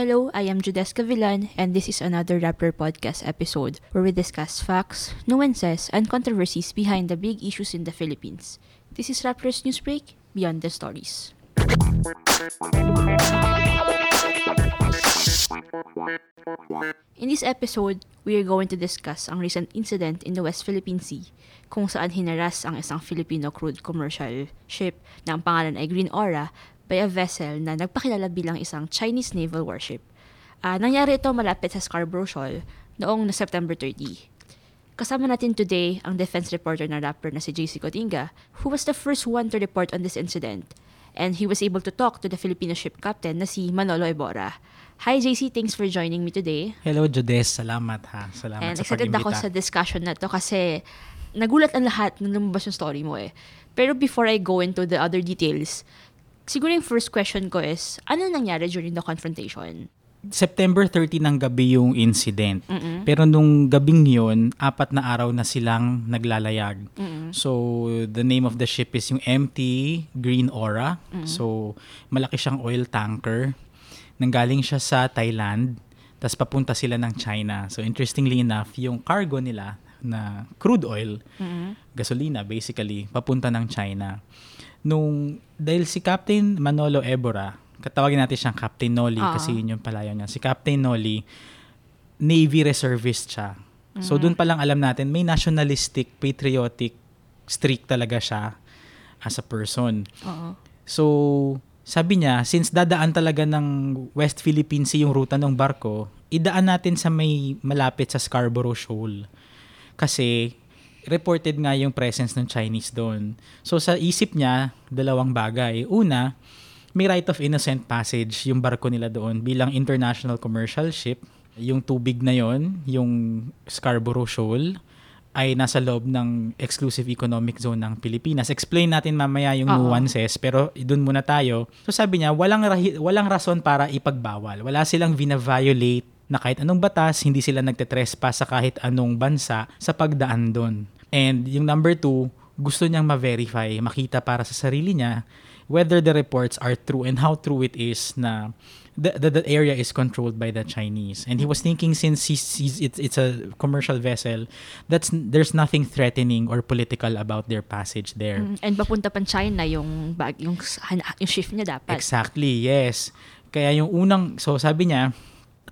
Hello, I am Judeska Villan, and this is another Rapper Podcast episode where we discuss facts, nuances, and controversies behind the big issues in the Philippines. This is Rapper's Newsbreak, Beyond the Stories. In this episode, we are going to discuss ang recent incident in the West Philippine Sea kung saan hinaras ang isang Filipino crude commercial ship na ang pangalan ay Green Aura by a vessel na nagpakilala bilang isang Chinese naval warship. Uh, nangyari ito malapit sa Scarborough Shoal noong na September 30. Kasama natin today ang defense reporter na rapper na si JC Cotinga, who was the first one to report on this incident. And he was able to talk to the Filipino ship captain na si Manolo Ebora. Hi JC, thanks for joining me today. Hello Jodes, salamat ha. Salamat And sa excited ako sa discussion na to kasi nagulat ang lahat nung lumabas yung story mo eh. Pero before I go into the other details, siguro yung first question ko is, ano nangyari during the confrontation? September 30 ng gabi yung incident. Pero nung gabing yun, apat na araw na silang naglalayag. So, the name of the ship is yung MT Green Aura. So, malaki siyang oil tanker. Nanggaling siya sa Thailand, tapos papunta sila ng China. So, interestingly enough, yung cargo nila na crude oil, gasolina basically, papunta ng China. Nung, dahil si Captain Manolo Ebora, katawagin natin siyang Captain Nolly Ah. kasi yun yung palayo niya. Si Captain Nolly, Navy reservist siya. So doon pa lang alam natin may nationalistic, patriotic streak talaga siya as a person. Oo. So sabi niya, since dadaan talaga ng West Philippine Sea yung ruta ng barko, idaan natin sa may malapit sa Scarborough Shoal. Kasi reported nga yung presence ng Chinese doon. So sa isip niya, dalawang bagay. Una, may right of innocent passage yung barko nila doon bilang international commercial ship. Yung tubig na yon, yung Scarborough Shoal, ay nasa loob ng exclusive economic zone ng Pilipinas. Explain natin mamaya yung Oo. nuances, pero doon muna tayo. So sabi niya, walang, rahi- walang rason para ipagbawal. Wala silang vina-violate na kahit anong batas, hindi sila nagtetrespass sa kahit anong bansa sa pagdaan doon. And yung number two, gusto niyang ma-verify, makita para sa sarili niya whether the reports are true and how true it is na the, the, the area is controlled by the Chinese. And he was thinking since he's, he's, it's, it's a commercial vessel, that's there's nothing threatening or political about their passage there. Mm, And papunta pan China yung bag, yung, yung shift niya dapat. Exactly, yes. Kaya yung unang, so sabi niya,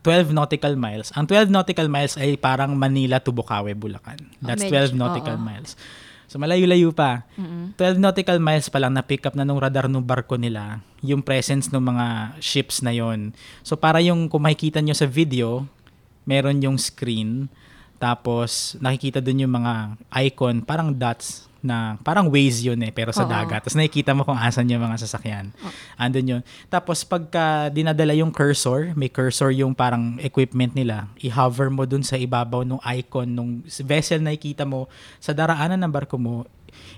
12 nautical miles. Ang 12 nautical miles ay parang Manila to Bukawi, Bulacan. That's Oh, medyo, 12 nautical oo. miles. So malayo-layo pa. 12 nautical miles pa lang na pick up na nung radar ng barko nila yung presence ng mga ships na yon. So para yung kung makikita nyo sa video, meron yung screen tapos nakikita dun yung mga icon, parang dots na parang Waze yun eh, pero sa Oo. dagat. Tapos nakikita mo kung asan yung mga sasakyan. Andun yun. Tapos pagka dinadala yung cursor, may cursor yung parang equipment nila, i-hover mo dun sa ibabaw ng icon nung vessel na ikita mo sa daraanan ng barko mo,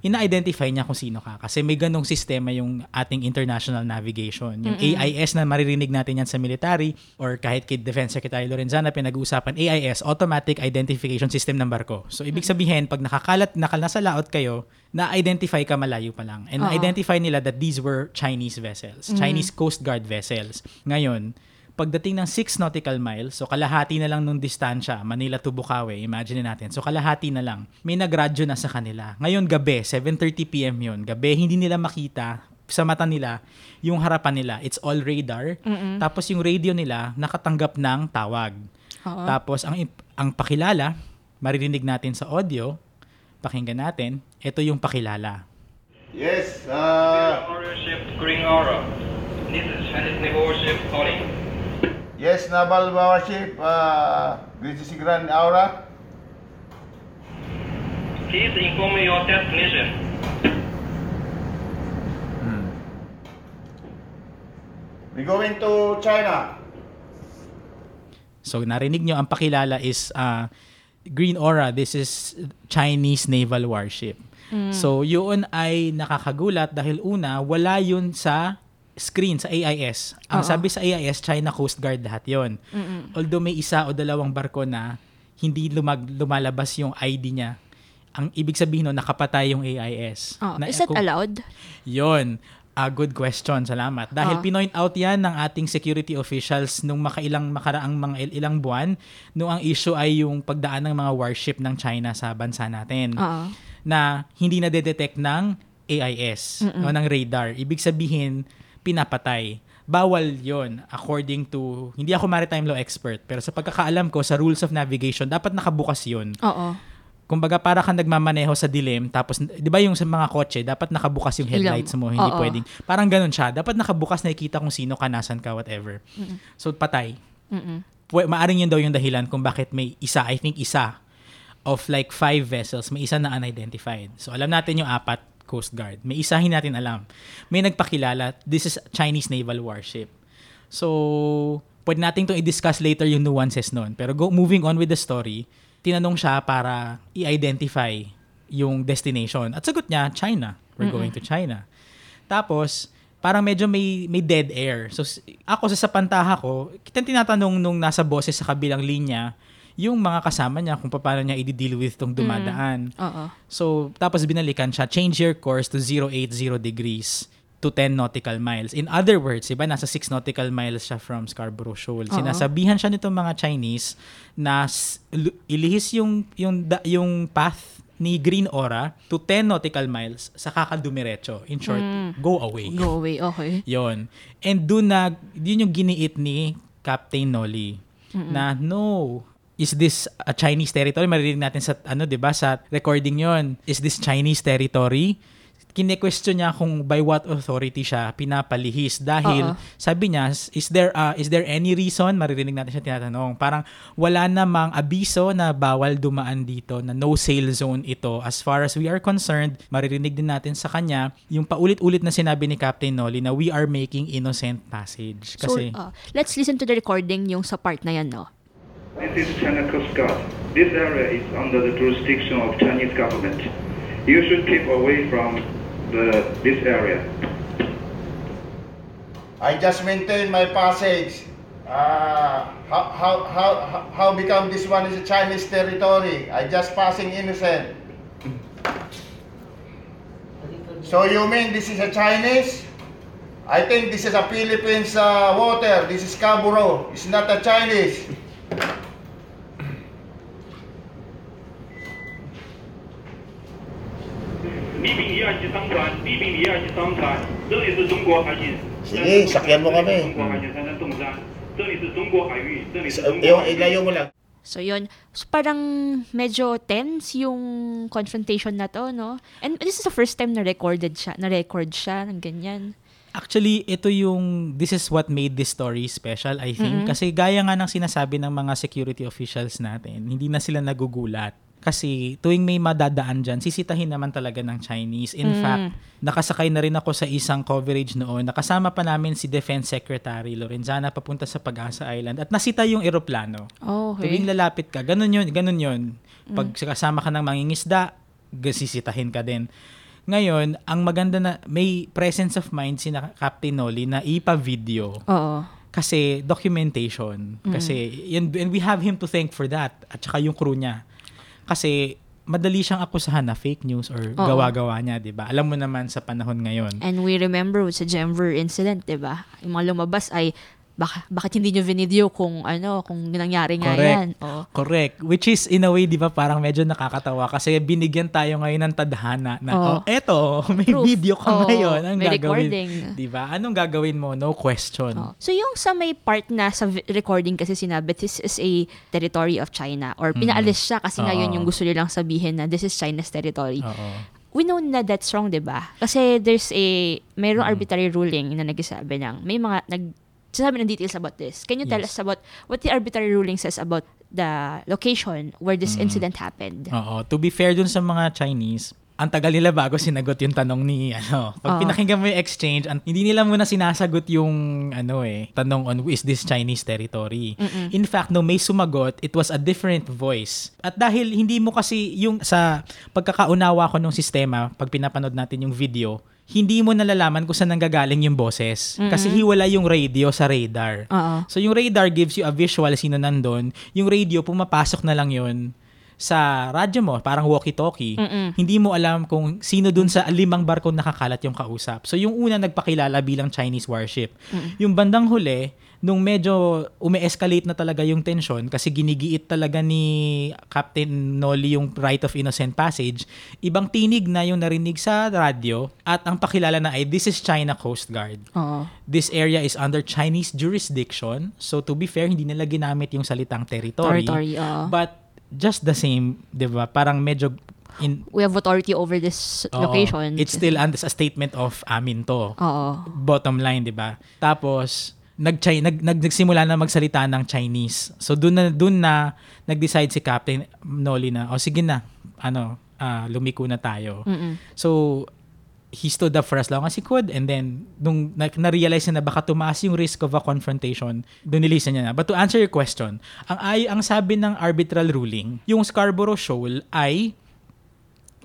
ina-identify niya kung sino ka. Kasi may ganong sistema yung ating international navigation. Yung AIS na maririnig natin yan sa military or kahit kay Defense Secretary Lorenzana pinag-uusapan, AIS, Automatic Identification System ng barko. So, ibig sabihin, pag nakakalat, nakal nasa laot kayo, na-identify ka malayo pa lang. And Oo. na-identify nila that these were Chinese vessels, Chinese Coast Guard vessels. Ngayon, pagdating ng 6 nautical miles, so kalahati na lang nung distansya, Manila to Bukawi, imagine natin. So kalahati na lang. May nagradyo na sa kanila. Ngayon gabi, 7:30 PM 'yon. Gabi hindi nila makita sa mata nila yung harapan nila. It's all radar. Tapos yung radio nila nakatanggap ng tawag. Oo. Tapos ang ang pakilala, maririnig natin sa audio. Pakinggan natin. Ito yung pakilala. Yes, uh, warship Green Aura. This is Chinese naval warship calling. Yes, Naval Warship, uh, British Grand Aura. Please inform me your destination. We going to China. So narinig nyo, ang pakilala is uh, Green Aura. This is Chinese naval warship. So yun ay nakakagulat dahil una, wala yun sa screen sa AIS. Ang Oo. sabi sa AIS, China Coast Guard lahat yon. Although may isa o dalawang barko na hindi lumag, lumalabas yung ID niya. Ang ibig sabihin nun, nakapatay yung AIS. Oh, Na- is that kung- allowed? Yon. Ah, good question. Salamat. Dahil Ah. pinoint out yan ng ating security officials nung makailang makaraang mga il- ilang buwan nung ang issue ay yung pagdaan ng mga warship ng China sa bansa natin Oo. na hindi na detect ng AIS o ng radar. Ibig sabihin, pinapatay. Bawal yon according to, hindi ako maritime law expert, pero sa pagkakaalam ko sa rules of navigation, dapat nakabukas yon Oo. Kumbaga para kang nagmamaneho sa dilim tapos 'di ba yung sa mga kotse dapat nakabukas yung headlights mo, hindi Oo. pwedeng. Parang ganun siya. Dapat nakabukas nakikita kung sino ka, nasan ka, whatever. So patay. Mm-mm. Pwe, maaring yun daw yung dahilan kung bakit may isa, I think isa of like five vessels, may isa na unidentified. So alam natin yung apat Coast Guard. May isa hindi natin alam. May nagpakilala, this is Chinese naval warship. So, pwede natin itong i-discuss later yung nuances nun. Pero go, moving on with the story, tinanong siya para i-identify yung destination. At sagot niya, China. We're going to China. Tapos, parang medyo may may dead air. So ako sa sapantaha ko, kita tinatanong nung nasa boses sa kabilang linya, yung mga kasama niya kung paano niya i-deal with tong dumadaan. Oo. So, tapos binalikan siya, change your course to 080 degrees to 10 nautical miles. In other words, iba, nasa 6 nautical miles siya from Scarborough Shoal. Oo. Sinasabihan siya nitong mga Chinese na ilihis yung, yung, yung path ni Green Aura to 10 nautical miles sa kakadumiretso. In short, go away. Go away. Okay. Yon. And doon na, yun yung giniit ni Captain Nolly. Na, no, is this a Chinese territory? Maririnig natin sa, ano, di ba, sa recording yon Is this Chinese territory? Kine-question niya kung by what authority siya pinapalihis dahil Oo. sabi niya is there uh, is there any reason maririnig natin siya tinatanong parang wala namang abiso na bawal dumaan dito na no sail zone ito as far as we are concerned maririnig din natin sa kanya yung paulit-ulit na sinabi ni Captain Nolly na we are making innocent passage kasi so, uh, let's listen to the recording yung sa part na yan, no? This is China Coast Guard. This area is under the jurisdiction of Chinese government. You should keep away from the this area. I just maintain my passage. Uh, how, how, how, how become this one is a Chinese territory? I just passing innocent. So you mean this is a Chinese? I think this is a Philippines uh, water. This is Scarborough. It's not a Chinese. 李炳一二级商船，李炳一二级商船，这里是中国海警。 Sige, sakyan mo kami. 中国海警三三洞山，这里是中国海域，这里是 So, 中 yung 国海域。 ilayo mo lang. So, yun. So, parang medyo tense yung confrontation na to, no? And this is the first time na recorded siya, na record siya ng ganyan. Actually, ito yung, this is what made this story special, I think. Kasi gaya nga ng sinasabi ng mga security officials natin, hindi na sila nagugulat. kasi tuwing may madadaan dyan, sisitahin naman talaga ng Chinese. In fact, nakasakay na rin ako sa isang coverage noon. Nakasama pa namin si Defense Secretary Lorenzana papunta sa Pag-asa Island. At nasita yung eroplano. Oh, Tuwing okay. lalapit ka, ganun yun, ganun yun. Pag kasama ka ng mangingisda, gasisitahin ka din. Ngayon, ang maganda na may presence of mind si na Captain Nolly na ipa-video Oo. kasi documentation. Kasi yun, and we have him to thank for that at saka yung crew niya. Kasi madali siyang akusahan na fake news or Oo. gawa-gawa niya, 'di ba? Alam mo naman sa panahon ngayon. And we remember sa Denver incident, 'di ba? Yung mga lumabas ay baka, bakit hindi nyo video kung ano, kung nangyari nga Correct. yan. Oo. Correct. Which is, in a way, di ba, parang medyo nakakatawa kasi binigyan tayo ngayon ng tadhana na, Oo. oh, eto, may Proof. video ka Oo, ngayon. Anong may gagawin? recording. Di ba? Anong gagawin mo? No question. Oo. So yung sa may part na sa vi- recording kasi sinabi this is a territory of China or pinaalis siya kasi Oo. yung gusto nilang sabihin na this is China's territory. Oo. We know na that's wrong, 'di ba? Kasi there's a mayroong arbitrary ruling na nagsasabi ng may mga nag sasabi ng details about this. Can you tell Yes. us about what the arbitrary ruling says about the location where this incident happened? Oo. To be fair dun sa mga Chinese, ang tagal nila bago sinagot yung tanong ni ano. Pag Oo. pinakinggan mo yung exchange, an- hindi nila muna sinasagot yung ano eh, tanong on is this Chinese territory. In fact, no may sumagot, it was a different voice. At dahil hindi mo kasi yung sa pagkakaunawa ko ng sistema, pag pinapanood natin yung video, hindi mo nalalaman kung saan nanggagaling yung boses. Kasi hiwala yung radio sa radar. Oo. So yung radar gives you a visual sino nandun. Yung radio, pumapasok na lang yun sa radyo mo, parang walkie-talkie, hindi mo alam kung sino dun sa limang barko nakakalat yung kausap. So yung una nagpakilala bilang Chinese warship. Yung bandang huli, nung medyo umi-escalate na talaga yung tension kasi ginigiit talaga ni Captain Nolly yung right of innocent passage, ibang tinig na yung narinig sa radyo at ang pakilala na ay this is China Coast Guard. Oo. This area is under Chinese jurisdiction. So to be fair, hindi nila ginamit yung salitang territory. Territory, oo. But just the same, 'di ba? Parang medyo in We have authority over this Oo. location. It's still under a statement of amin to. Oo. Bottom line, 'di ba? Tapos nag, nag, nag nagsimula na magsalita ng Chinese. So doon na doon na nag-decide si Captain Nolly na, "O sige na, ano, ah, lumiko na tayo." Mm-mm. So he stood up for as long as he could and then nung na- na-realize niya na baka tumaas yung risk of a confrontation, doon nilisan niya na. But to answer your question, ang ay ang sabi ng arbitral ruling, yung Scarborough Shoal ay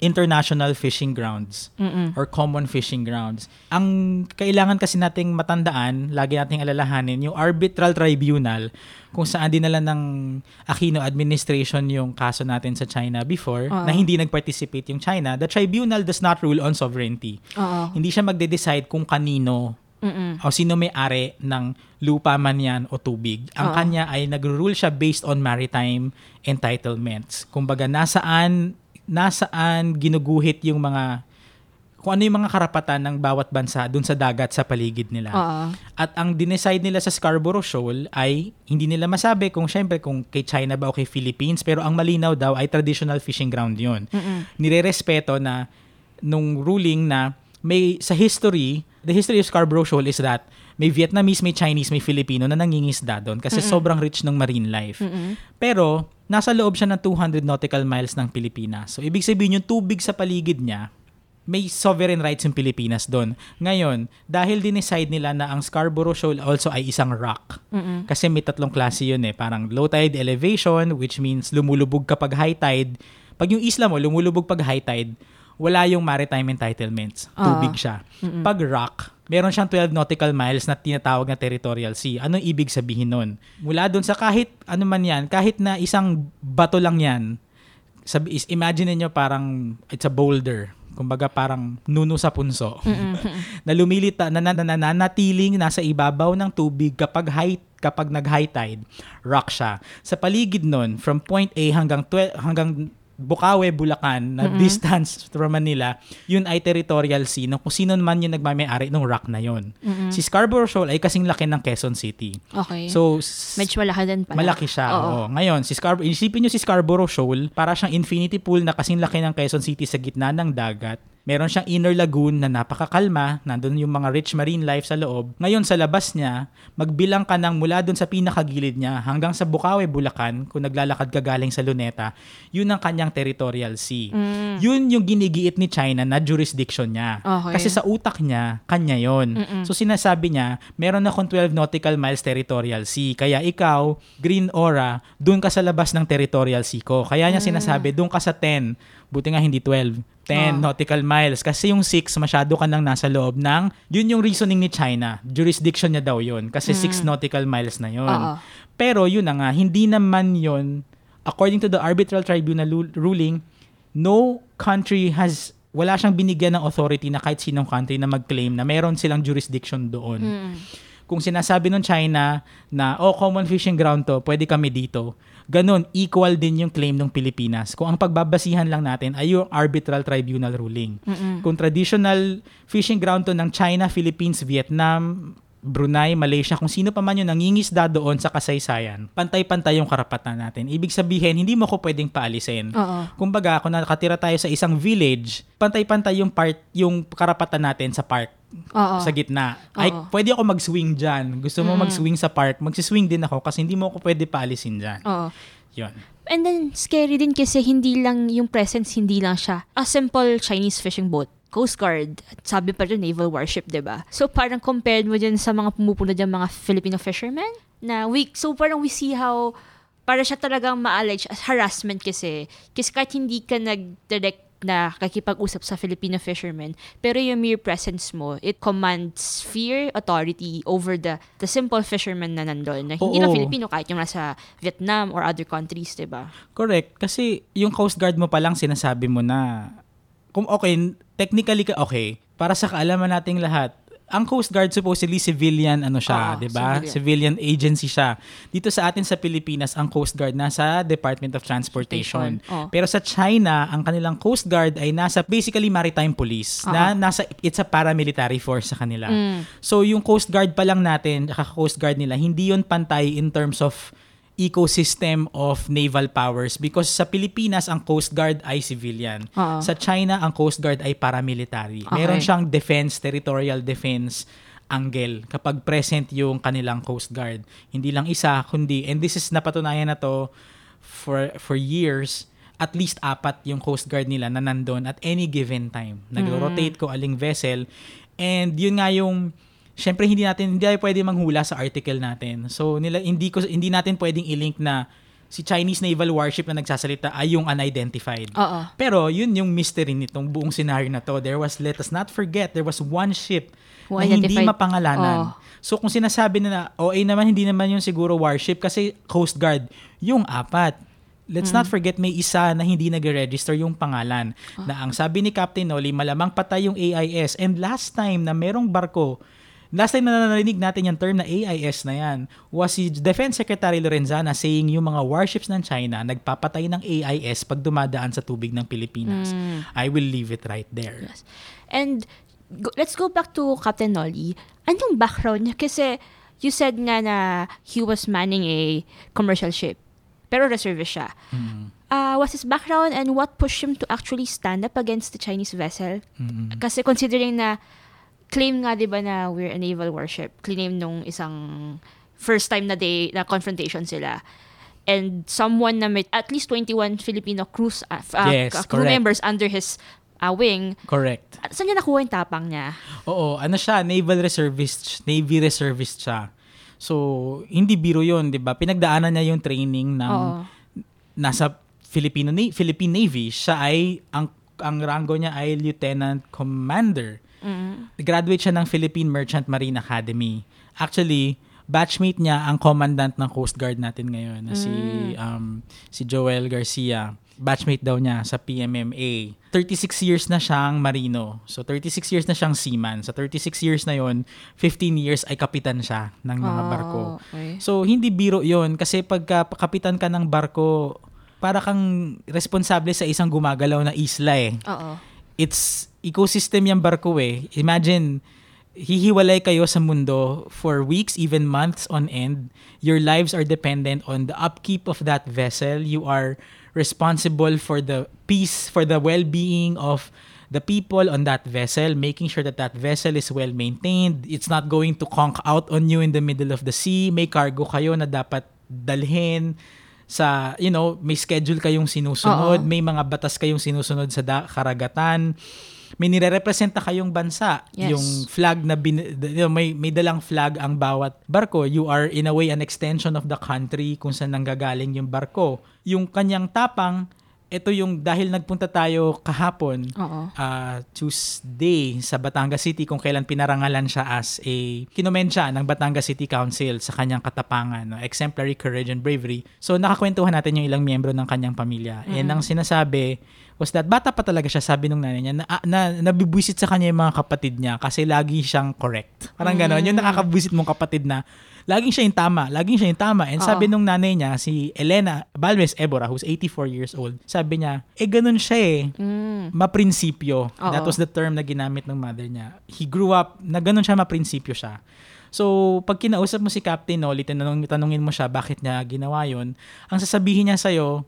international fishing grounds or common fishing grounds. Ang kailangan kasi nating matandaan, lagi nating alalahanin, yung arbitral tribunal kung saan dinala ng Aquino administration yung kaso natin sa China before Oo. na hindi nag-participate yung China, the tribunal does not rule on sovereignty. Oo. Hindi siya magde-decide kung kanino Mm-mm. o sino may ari ng lupa man yan o tubig. Ang Oo. kanya ay nagro-rule siya based on maritime entitlements. Kumbaga, nasaan, nasaan ginuguhit yung mga kung ano yung mga karapatan ng bawat bansa dun sa dagat sa paligid nila. Oo. At ang dineside nila sa Scarborough Shoal ay hindi nila masabi kung syempre kung kay China ba o kay Philippines pero ang malinaw daw ay traditional fishing ground yun. Nirerespeto na nung ruling na may sa history, the history of Scarborough Shoal is that may Vietnamese, may Chinese, may Filipino na nangingisda doon kasi sobrang rich ng marine life. Pero nasa loob siya ng 200 nautical miles ng Pilipinas. So ibig sabihin yung tubig sa paligid niya may sovereign rights yung Pilipinas doon. Ngayon, dahil dineside nila na ang Scarborough Shoal also ay isang rock. Kasi may tatlong klase yun eh. Parang low tide elevation, which means lumulubog kapag high tide. Pag yung isla mo, lumulubog pag high tide, wala yung maritime entitlements. Tubig siya. Pag rock, meron siyang 12 nautical miles na tinatawag na territorial sea. Anong ibig sabihin nun? Mula doon sa kahit ano man yan, kahit na isang bato lang yan, sabi is imagine niyo parang it's a boulder. Kumbaga parang nuno sa punso. na lumilita na, na, na, nanatiling nasa ibabaw ng tubig kapag high kapag nag high tide, rock siya. Sa paligid nun, from point A hanggang 12, hanggang Bukawe, Bulacan, na distance from Manila, yun ay territorial sea ng kung sino man yung nagmamayari ng rock na yun. Si Scarborough Shoal ay kasing laki ng Quezon City. Okay. So, Medyo malaki din pala. Malaki siya. Oo. Oo. Ngayon, si Scar isipin nyo si Scarborough Shoal, para siyang infinity pool na kasing laki ng Quezon City sa gitna ng dagat. Meron siyang inner lagoon na napakakalma, nandun yung mga rich marine life sa loob. Ngayon, sa labas niya, magbilang ka ng mula dun sa pinakagilid niya hanggang sa Bukawe, Bulacan, kung naglalakad ka galing sa Luneta, yun ang kanyang territorial sea. Yun yung ginigiit ni China na jurisdiction niya. Okay. Kasi sa utak niya, kanya yon. So sinasabi niya, meron akong 12 nautical miles territorial sea. Kaya ikaw, Green Aura, doon ka sa labas ng territorial sea ko. Kaya niya sinasabi, doon ka sa 10. Buti nga hindi 12. 10 nautical miles. Kasi yung 6, masyado ka nang nasa loob ng, yun yung reasoning ni China. Jurisdiction niya daw yun. Kasi 6 nautical miles na yun. Oo. Pero yun na nga, hindi naman yun, according to the arbitral tribunal ruling, no country has wala siyang binigyan ng authority na kahit sinong country na mag-claim na meron silang jurisdiction doon. Kung sinasabi ng China na, oh, common fishing ground to, pwede kami dito. Ganon, equal din yung claim ng Pilipinas. Kung ang pagbabasihan lang natin ay yung arbitral tribunal ruling. Kung traditional fishing ground to ng China, Philippines, Vietnam, Brunei, Malaysia, kung sino pa man yung nangingisda doon sa kasaysayan, pantay-pantay yung karapatan natin. Ibig sabihin, hindi mo ko pwedeng paalisin. Oo. Kumbaga, kung nakatira tayo sa isang village, pantay-pantay yung part, yung karapatan natin sa park Oo. sa gitna. Ay, Oo. pwede ako mag-swing dyan. Gusto mo mag-swing sa park, magsiswing din ako kasi hindi mo ako pwede paalisin dyan. Oo. Yun. And then, scary din kasi hindi lang yung presence, hindi lang siya a simple Chinese fishing boat. Coast Guard, sabi pa rin naval warship, 'di ba? So parang compared mo dyan sa mga pumupunod dyan mga Filipino fishermen na we so parang we see how para siya talagang ma-allege as harassment kasi kasi kahit hindi ka nag-direct na kakipag-usap sa Filipino fishermen. Pero yung mere presence mo, it commands fear, authority over the the simple fishermen na nandun. Na hindi Oo. lang Filipino, kahit yung nasa Vietnam or other countries, di ba? Correct. Kasi yung Coast Guard mo pa lang sinasabi mo na, kung okay, technically ka okay, para sa kaalaman nating lahat, ang Coast Guard supposedly civilian ano siya, Oo, 'di ba? civilian. Civilian agency siya. Dito sa atin sa Pilipinas, ang Coast Guard nasa Department of Transportation. Oo. Pero sa China, ang kanilang Coast Guard ay nasa basically maritime police na nasa it's a paramilitary force sa kanila. So yung Coast Guard pa lang natin, at Coast Guard nila, hindi yon pantay in terms of ecosystem of naval powers because sa Pilipinas ang Coast Guard ay civilian. Oo. Sa China ang Coast Guard ay paramilitary. Okay. Meron siyang defense, territorial defense angle kapag present yung kanilang Coast Guard. Hindi lang isa kundi and this is napatunayan na to for for years at least apat yung Coast Guard nila na nandun at any given time. Nagro-rotate ko aling vessel and yun nga yung Siyempre hindi natin hindi tayo pwede manghula sa article natin. So nila hindi ko hindi natin pwedeng i-link na si Chinese naval warship na nagsasalita ay yung unidentified. Oo. Pero yun yung mystery nitong buong scenario na to. There was, let us not forget, there was one ship Who na hindi mapangalanan. Oh. So kung sinasabi na OA naman, hindi naman yung siguro warship kasi Coast Guard, yung apat. Let's not forget may isa na hindi nag-register yung pangalan. Na ang sabi ni Captain Noli, malamang patay yung AIS. And last time na merong barko, last time na narinig natin yung term na AIS na yan, was si Defense Secretary Lorenzana saying yung mga warships ng China nagpapatay ng AIS pag dumadaan sa tubig ng Pilipinas. I will leave it right there. And go- let's go back to Captain Nolly. Anong background niya? Kasi you said nga na he was manning a commercial ship. Pero reservist siya. Uh, what's his background and what pushed him to actually stand up against the Chinese vessel? Kasi considering na claim nga 'di ba na we're a naval warship. Claim nung isang first time na day na confrontation sila. And someone na may at least 21 Filipino crews uh, uh, Yes, crew correct. members under his uh, wing Correct. Saan niya nakuha yung tapang niya? Oo, ano siya, naval reservist, navy reservist siya. So, hindi biro 'yon, 'di ba? Pinagdaanan niya yung training ng Oo. nasa Filipino Philippine Navy. Siya ay ang ang rango niya ay lieutenant commander. Graduate siya ng Philippine Merchant Marine Academy. Actually, batchmate niya ang commandant ng Coast Guard natin ngayon na si um, si Joel Garcia. Batchmate daw niya sa PMMA. 36 years na siyang marino. So 36 years na siyang seaman. Sa 36 years na yon, 15 years ay kapitan siya ng mga Oh, barko. okay. So hindi biro 'yon kasi pagka kapitan ka ng barko, para kang responsable sa isang gumagalaw na isla eh Oo. it's ecosystem yung barko eh. Imagine, hihiwalay kayo sa mundo for weeks, even months on end. Your lives are dependent on the upkeep of that vessel. You are responsible for the peace, for the well-being of the people on that vessel, making sure that that vessel is well maintained. It's not going to conk out on you in the middle of the sea. May cargo kayo na dapat dalhin sa, you know, may schedule kayong sinusunod, Oo. may mga batas kayong sinusunod sa da- karagatan. May nire-representa kayong bansa. Yes. Yung flag na bin, you know, may may dalang flag ang bawat barko. You are in a way an extension of the country kung saan nanggagaling yung barko. Yung kanyang tapang, ito yung dahil nagpunta tayo kahapon, Oo. uh, Tuesday sa Batangas City kung kailan pinarangalan siya as a kinomensya ng Batangas City Council sa kanyang katapangan, no? exemplary courage and bravery. So nakakwentuhan natin yung ilang miyembro ng kanyang pamilya. And ang sinasabi was that bata pa talaga siya, sabi nung nanay niya, na, na, nabibwisit sa kanya yung mga kapatid niya kasi lagi siyang correct. Parang gano'n. Yung nakakabwisit mong kapatid na laging siya yung tama, laging siya yung tama. And sabi Oo. nung nanay niya, si Elena Balmes Ebora, who's 84 years old, sabi niya, eh ganun siya eh Mm. maprinsipyo. Oo. That was the term na ginamit ng mother niya. He grew up, na ganun siya, maprinsipyo siya. So, pag kinausap mo si Captain Nolly, tanong, tanongin mo siya bakit niya ginawa yun, ang sasabihin niya sa'yo,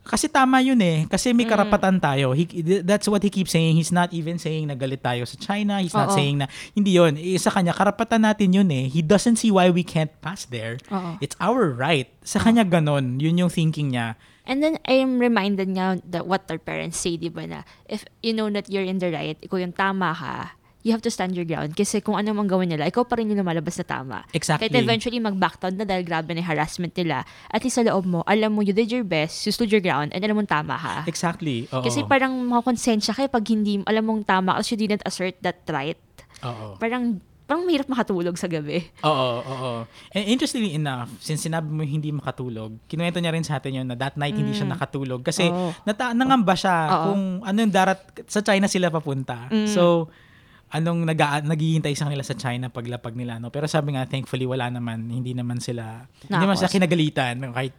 kasi tama yun eh. Kasi may karapatan tayo. He, that's what he keeps saying. He's not even saying na galit tayo sa China. He's not Oo. saying na, hindi yun. Eh, sa kanya, karapatan natin yun eh. He doesn't see why we can't pass there. Oo. It's our right. Sa kanya ganon. Yun yung thinking niya. And then, I'm reminded nga that what our parents say, di ba na, if you know that you're in the right, ikaw yung tama ka, you have to stand your ground. Kasi kung ano mang gawin nila, ikaw pa rin yung lumalabas na tama. Exactly. Kahit eventually mag-backdown na dahil grabe na harassment nila, at least sa loob mo, alam mo, you did your best, you stood your ground, and alam mo tama ha. Exactly. Oo. Kasi parang makakonsensya ka eh pag hindi, alam mong tama, kasi you didn't assert that right. Oo. Parang, parang mahirap makatulog sa gabi. Oo, oo. And interestingly enough, since sinabi mo hindi makatulog, kinuwento niya rin sa atin yun na that night hindi siya nakatulog kasi Oo. nata- nangamba siya Mm. Oo. kung ano yung darat sa China sila papunta. Mm. So anong nag naghihintay sa kanila sa China paglapag nila no pero sabi nga thankfully wala naman hindi naman sila hindi naman sila kinagalitan kahit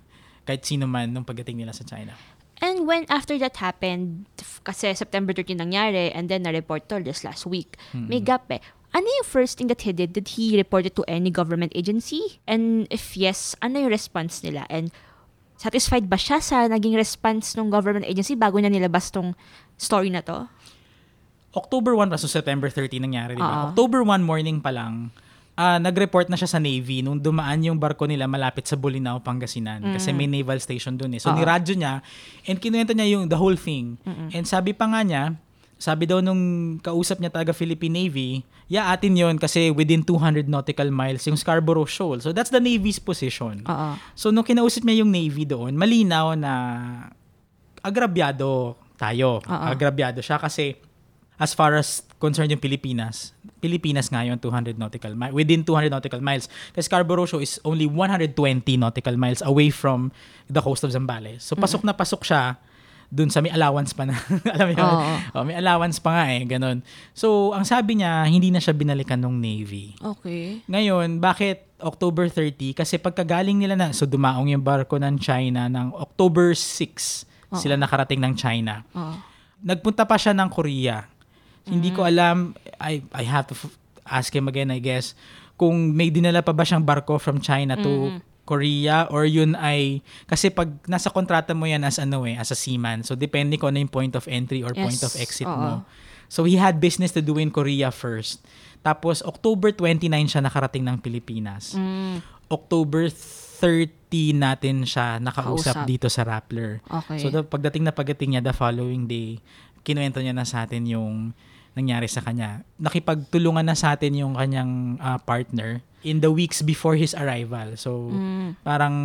kahit sino man nung pagdating nila sa China. And when after that happened, kasi September 13 nangyari, and then na-report to just last week, may gap eh. Ano yung first thing that he did? Did he report it to any government agency? And if yes, ano yung response nila? And satisfied ba siya sa naging response ng government agency bago niya nilabas tong story na to? October 1 pa, so September 30 nangyari, di ba? Oo. October 1 morning pa lang, ah, nag-report na siya sa Navy nung dumaan yung barko nila malapit sa Bolinao, Pangasinan. Kasi may naval station dun eh. So, Mm. Oo. niradyo niya and kinuwento niya yung the whole thing. And sabi pa nga niya, sabi daw nung kausap niya taga Philippine Navy, yeah, atin yon kasi within 200 nautical miles yung Scarborough Shoal. So, that's the Navy's position. Oo. So, nung kinausap niya yung Navy doon, malinaw na agrabyado tayo. Oo. Agrabyado siya kasi as far as concerned yung Pilipinas, Pilipinas nga yun, 200 nautical miles, within 200 nautical miles. Kasi Scarborough Shoal is only 120 nautical miles away from the coast of Zambales. So, pasok na pasok siya dun sa may allowance pa na. alam mo yun? Oo. Oh, may allowance pa nga eh, ganun. So, ang sabi niya, hindi na siya binalikan ng Navy. Okay. Ngayon, bakit October 30? Kasi pagkagaling nila na, so dumaong yung barko ng China ng October 6, sila nakarating ng China. Oo. Nagpunta pa siya ng Korea. Hindi ko alam, I, I have to f- ask him again, I guess, kung may dinala pa ba siyang barko from China to Korea or yun ay kasi pag nasa kontrata mo yan as ano eh as a seaman so depende ko ano yung point of entry or point Yes, of exit oo. mo so he had business to do in Korea first tapos October 29 siya nakarating ng Pilipinas Mm, October 30 natin siya nakausap Kausap. dito sa Rappler. Okay. So the, pagdating na pagdating niya the following day, kinuwento niya na sa atin yung nangyari sa kanya. Nakipagtulungan na sa atin yung kanyang ah, partner in the weeks before his arrival. So Mm. parang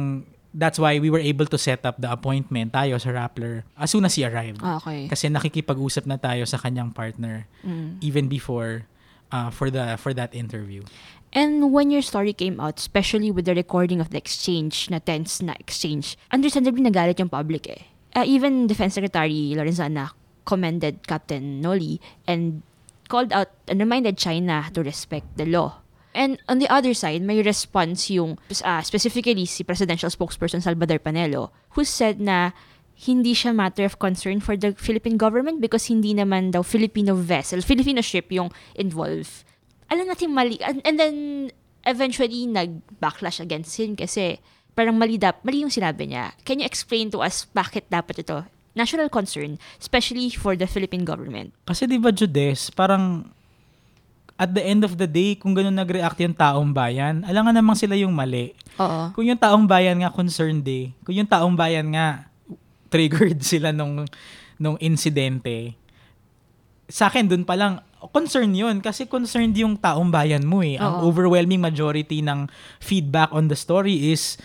that's why we were able to set up the appointment tayo sa Rappler as soon as he arrived. okay. Kasi nakikipag-usap na tayo sa kanyang partner Mm. even before ah, for the for that interview. And when your story came out, especially with the recording of the exchange, na tense na exchange, understandably nagalit yung public eh. Uh, even Defense Secretary Lorenzana commended Captain Noli and called out and reminded China to respect the law. And on the other side, may response yung uh, specifically si presidential spokesperson Salvador Panelo who said na hindi siya matter of concern for the Philippine government because hindi naman daw Filipino vessel, Filipino ship yung involved. Alam natin mali. And, and then, eventually, nag-backlash against him kasi parang mali, dap, mali yung sinabi niya. Can you explain to us bakit dapat ito national concern, especially for the Philippine government? Kasi di ba Judes, parang at the end of the day, kung ganun nag-react yung taong bayan, alam nga namang sila yung mali. Oo. Kung yung taong bayan nga concerned eh, kung yung taong bayan nga triggered sila nung, nung insidente, sa akin dun pa lang, concern yun kasi concerned yung taong bayan mo eh. Ang Oo. overwhelming majority ng feedback on the story is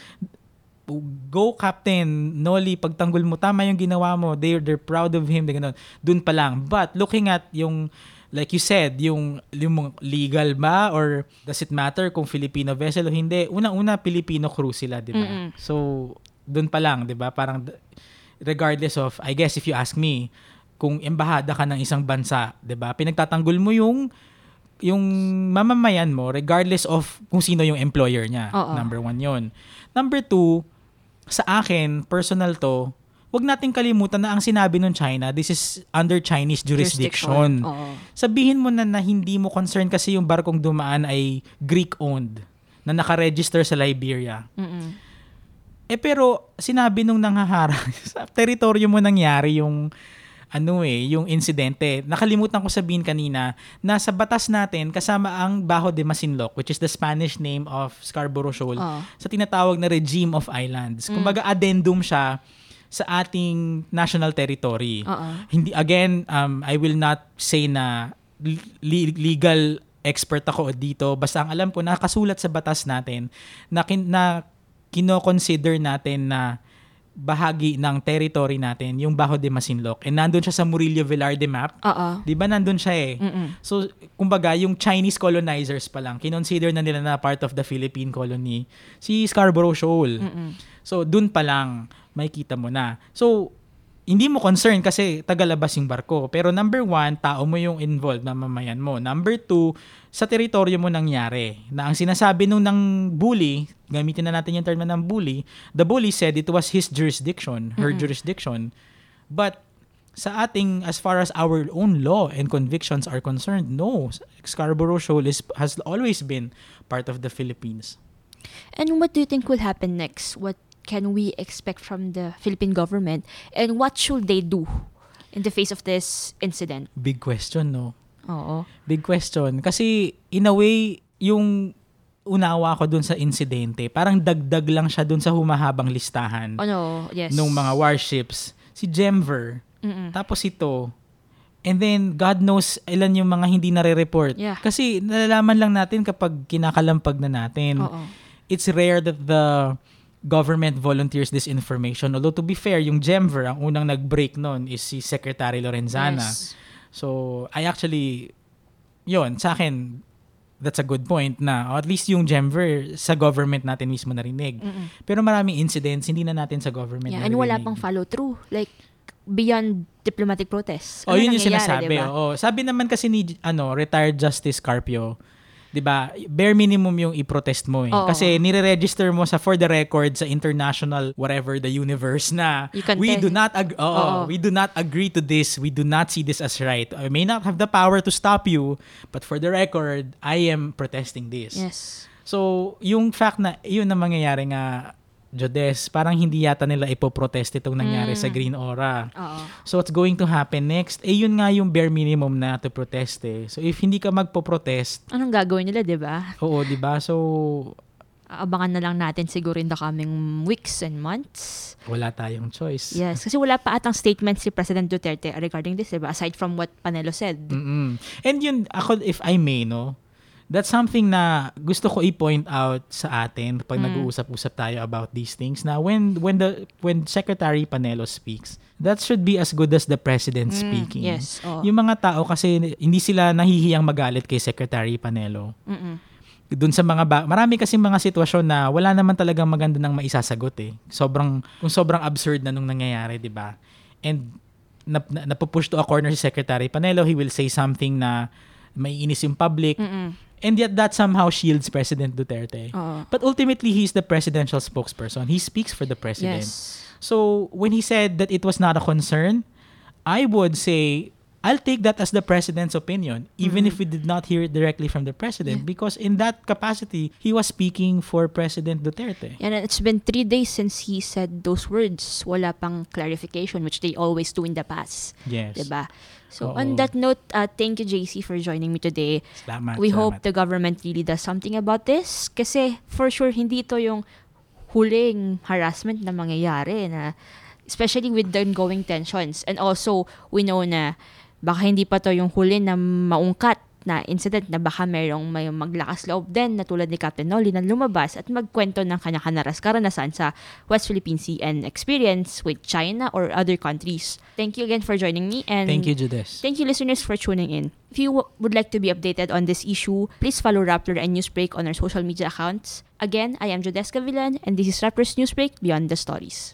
go Captain Noli, pagtanggol mo, tama yung ginawa mo. They're, they're proud of him. Ganun. Dun pa lang. But looking at yung, like you said, yung, yung legal ba or does it matter kung Filipino vessel o hindi? Una-una, Filipino crew sila, di ba? Mm-mm. So, dun pa lang, di ba? Parang regardless of, I guess if you ask me, kung embahada ka ng isang bansa, 'di ba? Pinagtatanggol mo yung yung mamamayan mo regardless of kung sino yung employer niya. Oo. Number one yon. Number two, sa akin, personal to, wag nating kalimutan na ang sinabi ng China, this is under Chinese jurisdiction. Oo. Sabihin mo na na hindi mo concern kasi yung barkong dumaan ay Greek-owned na nakaregister sa Liberia. Mm-mm. Eh pero sinabi nung nangaharang sa teritoryo mo nangyari yung ano eh, yung insidente. Nakalimutan ko sabihin kanina na sa batas natin kasama ang Bajo de Masinloc which is the Spanish name of Scarborough Shoal Oo. sa tinatawag na regime of islands. Kumbaga addendum siya sa ating national territory. Oo. Hindi again um I will not say na li- legal expert ako dito. Basta ang alam ko, nakasulat sa batas natin na, kin- na kino-consider natin na bahagi ng territory natin, yung Bajo de Masinloc. And nandun siya sa Murillo Velarde map. Oo. Di ba nandun siya eh? Mm-mm. So, kumbaga, yung Chinese colonizers pa lang, kinonsider na nila na part of the Philippine colony si Scarborough Shoal. Mm-mm. So, dun pa lang, may kita mo na. So, hindi mo concern kasi tagalabas yung barko. Pero number one, tao mo yung involved na mamayan mo. Number two, sa teritoryo mo nangyari. Na ang sinasabi nung ng bully, gamitin na natin yung term na ng bully, the bully said it was his jurisdiction, her jurisdiction. But sa ating, as far as our own law and convictions are concerned, no. Scarborough Shoal is, has always been part of the Philippines. And what do you think will happen next? What can we expect from the Philippine government? And what should they do in the face of this incident? Big question, no? Oo. Big question. Kasi, in a way, yung unawa ko dun sa insidente, parang dagdag lang siya dun sa humahabang listahan Ano, yes. nung mga warships. Si Gemver, Mm-mm. tapos ito, and then God knows ilan yung mga hindi nare-report. Yeah. Kasi nalalaman lang natin kapag kinakalampag na natin. Oo. It's rare that the government volunteers this information. Although to be fair, yung Gemver, ang unang nag-break nun is si Secretary Lorenzana. Yes. So, I actually, yon sa akin, that's a good point na at least yung Gemver sa government natin mismo narinig. Mm-mm. Pero maraming incidents, hindi na natin sa government Yeah, and wala narinig. pang follow through. Like, beyond diplomatic protests. Oh, yun yung sinasabi. diba? Oo. Sabi naman kasi ni ano, retired Justice Carpio, 'di ba? Bare minimum yung i-protest mo eh. Oo. Kasi nire-register mo sa for the record sa international whatever the universe na we do not ag- oo, Oo. we do not agree to this. We do not see this as right. I may not have the power to stop you, but for the record, I am protesting this. Yes. So, yung fact na yun na mangyayari nga Jodes, parang hindi yata nila ipoprotest itong nangyari Mm. sa Green Aura. Oo. So what's going to happen next? Eh yun nga yung bare minimum na to protest eh. So if hindi ka magpo-protest, Anong gagawin nila, di ba? oo, 'di ba? So Abangan na lang natin siguro in the coming weeks and months. wala tayong choice. Yes. Kasi wala pa atang statement si President Duterte regarding this, di ba? Aside from what Panelo said. Mm-mm. And yun, ako, if I may, no, that's something na gusto ko i-point out sa atin pag Mm. nag-uusap-usap tayo about these things na when when the when Secretary Panelo speaks, that should be as good as the president speaking. Mm, yes, oo. Yung mga tao kasi hindi sila nahihiyang magalit kay Secretary Panelo. Mm-mm. Doon sa mga ba- marami kasi mga sitwasyon na wala naman talagang maganda nang maisasagot eh. Sobrang kung sobrang absurd na nung nangyayari, 'di ba? And nap, na, napupush to a corner si Secretary Panelo, he will say something na may inis yung public. Mm-mm. And yet that somehow shields President Duterte. Oo. But ultimately, he's the presidential spokesperson. He speaks for the president. Yes. So when he said that it was not a concern, I would say I'll take that as the president's opinion, even if we did not hear it directly from the president, because in that capacity, he was speaking for President Duterte. And it's been three days since he said those words. Wala pang clarification, which they always do in the past. Yes. Diba? So, Oo. on that note, uh, thank you, JC, for joining me today. Salamat. We salamat. hope the government really does something about this. Kasi, for sure, hindi ito yung huling harassment na mangyayari na especially with the ongoing tensions. And also, we know na baka hindi pa to yung huli na maungkat na incident na baka merong may maglakas loob din na tulad ni Captain Nolly na lumabas at magkwento ng kanya-kanya karanasan sa West Philippine Sea and experience with China or other countries. Thank you again for joining me and Thank you, Judas. Thank you, listeners, for tuning in. If you w- would like to be updated on this issue, please follow Rappler and Newsbreak on our social media accounts. Again, I am Jodeska Villan, and this is Rappler's Newsbreak Beyond the Stories.